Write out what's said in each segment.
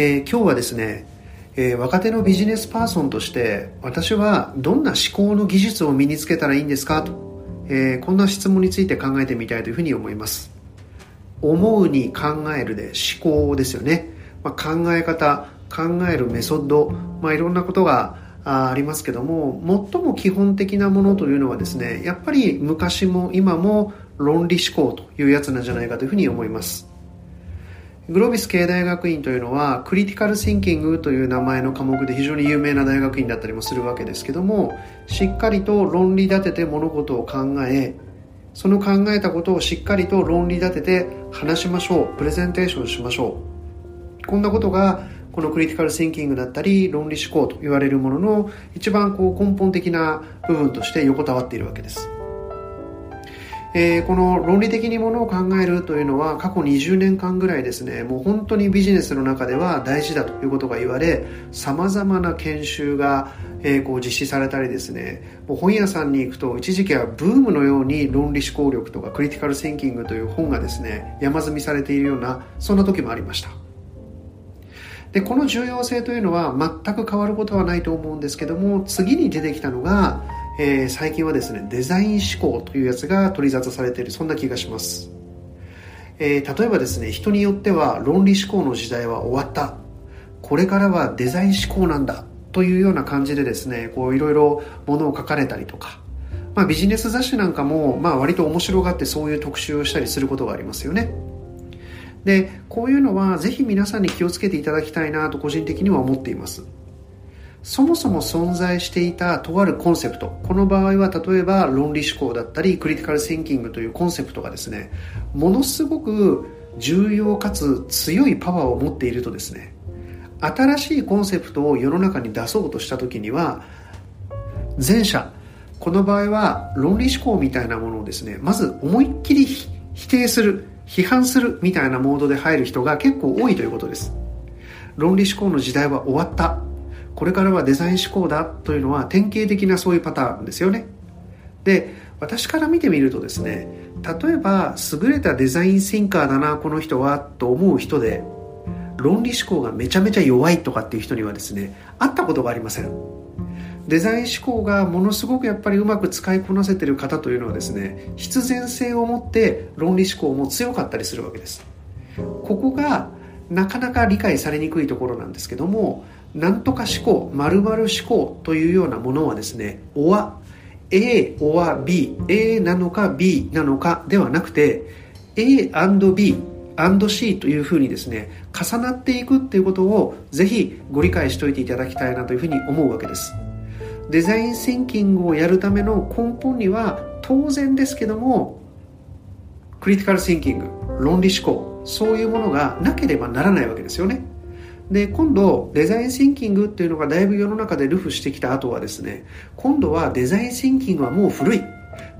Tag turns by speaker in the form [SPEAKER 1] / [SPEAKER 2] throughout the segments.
[SPEAKER 1] えー、今日はですね、えー、若手のビジネスパーソンとして私はどんな思考の技術を身につけたらいいんですか？と、えー、こんな質問について考えてみたいというふうに思います。思うに考えるで思考ですよね、まあ、考え方考えるメソッド、まあ、いろんなことがありますけども最も基本的なものというのはですねやっぱり昔も今も論理思考というやつなんじゃないかというふうに思います。グロービス経営大学院というのはクリティカルシンキングという名前の科目で非常に有名な大学院だったりもするわけですけどもしっかりと論理立てて物事を考えその考えたことをしっかりと論理立てて話しましょうプレゼンテーションしましょう。こんなことがこのクリティカルシンキングだったり論理思考と言われるものの一番こう根本的な部分として横たわっているわけです。えー、この論理的にものを考えるというのは過去20年間ぐらいですねもう本当にビジネスの中では大事だということが言われさまざまな研修が、えー、こう実施されたりですねもう本屋さんに行くと一時期はブームのように論理思考力とかクリティカルシンキングという本がですね山積みされているようなそんな時もありました。でこの重要性というのは全く変わることはないと思うんですけども次に出てきたのがえー、最近はですねデザイン思考というやつが取り沙汰されているそんな気がします、えー、例えばですね人によっては論理思考の時代は終わった。これからはデザイン思考なんだ。というような感じでですねこういろいろものを書かれたりとか、まあ、ビジネス雑誌なんかも、まあ、割と面白がってそういう特集をしたりすることがありますよね。でこういうのはぜひ皆さんに気をつけていただきたいなと個人的には思っています。そもそも存在していたとあるコンセプト。この場合は例えば論理思考だったりクリティカルシンキングというコンセプトがですねものすごく重要かつ強いパワーを持っているとですね新しいコンセプトを世の中に出そうとした時には前者この場合は論理思考みたいなものをですねまず思いっきり否定する批判するみたいなモードで入る人が結構多いということです。論理思考の時代は終わった。これからはデザイン思考だというのは典型的なそういうパターンですよね。で私から見てみるとですね例えば優れたデザインシンカーだなこの人はと思う人で論理思考がめちゃめちゃ弱いとかっていう人にはですね会ったことがありません。デザイン思考がものすごくやっぱりうまく使いこなせてる方というのはですね必然性を持って論理思考も強かったりするわけです。ここがなかなか理解されにくいところなんですけどもなんとか思考〇〇思考というようなものはですねおは A おは B A なのか B なのかではなくて A&B C というふうにですね重なっていくっていうことをぜひご理解しておいていただきたいなというふうに思うわけです。デザインシンキングをやるための根本には当然ですけどもクリティカルシンキング論理思考そういうものがなければならないわけですよね。で今度デザインシンキングっていうのがだいぶ世の中でルフしてきた後はですね今度はデザインシンキングはもう古い。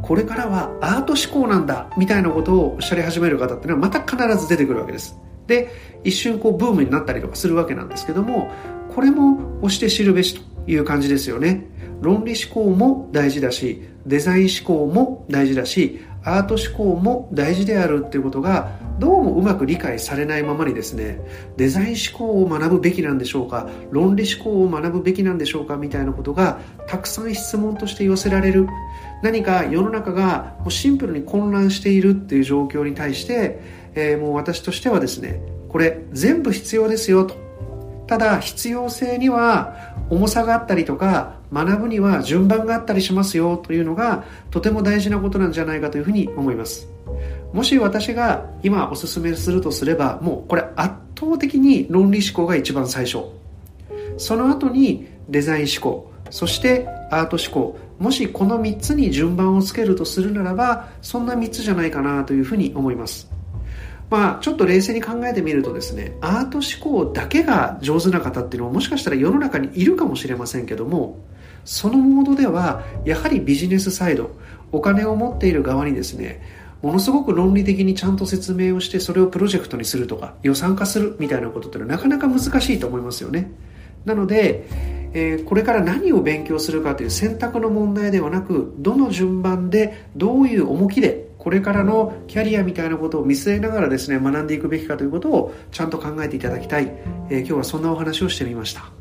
[SPEAKER 1] これからはアート思考なんだみたいなことをおっしゃり始める方っていうのはまた必ず出てくるわけです。で一瞬こうブームになったりとかするわけなんですけどもこれも押して知るべしと。いう感じですよね。論理思考も大事だしデザイン思考も大事だしアート思考も大事であるっていうことがどうもうまく理解されないままにですねデザイン思考を学ぶべきなんでしょうか論理思考を学ぶべきなんでしょうかみたいなことがたくさん質問として寄せられる。何か世の中がもうシンプルに混乱しているっていう状況に対して、えー、もう私としてはですねこれ全部必要ですよと。ただ必要性には重さがあったりとか学ぶには順番があったりしますよというのがとても大事なことなんじゃないかというふうに思います。もし私が今おすすめするとすればもうこれ圧倒的に論理思考が一番最初。その後にデザイン思考そしてアート思考。もしこの3つに順番をつけるとするならばそんな3つじゃないかなというふうに思います。まあちょっと冷静に考えてみるとですねアート思考だけが上手な方っていうのはもしかしたら世の中にいるかもしれませんけどもそのモードではやはりビジネスサイドお金を持っている側にですねものすごく論理的にちゃんと説明をしてそれをプロジェクトにするとか予算化するみたいなことってのはなかなか難しいと思いますよね。なので、えー、これから何を勉強するかという選択の問題ではなくどの順番でどういう重きでこれからのキャリアみたいなことを見据えながらですね学んでいくべきかということをちゃんと考えていただきたい、えー、今日はそんなお話をしてみました。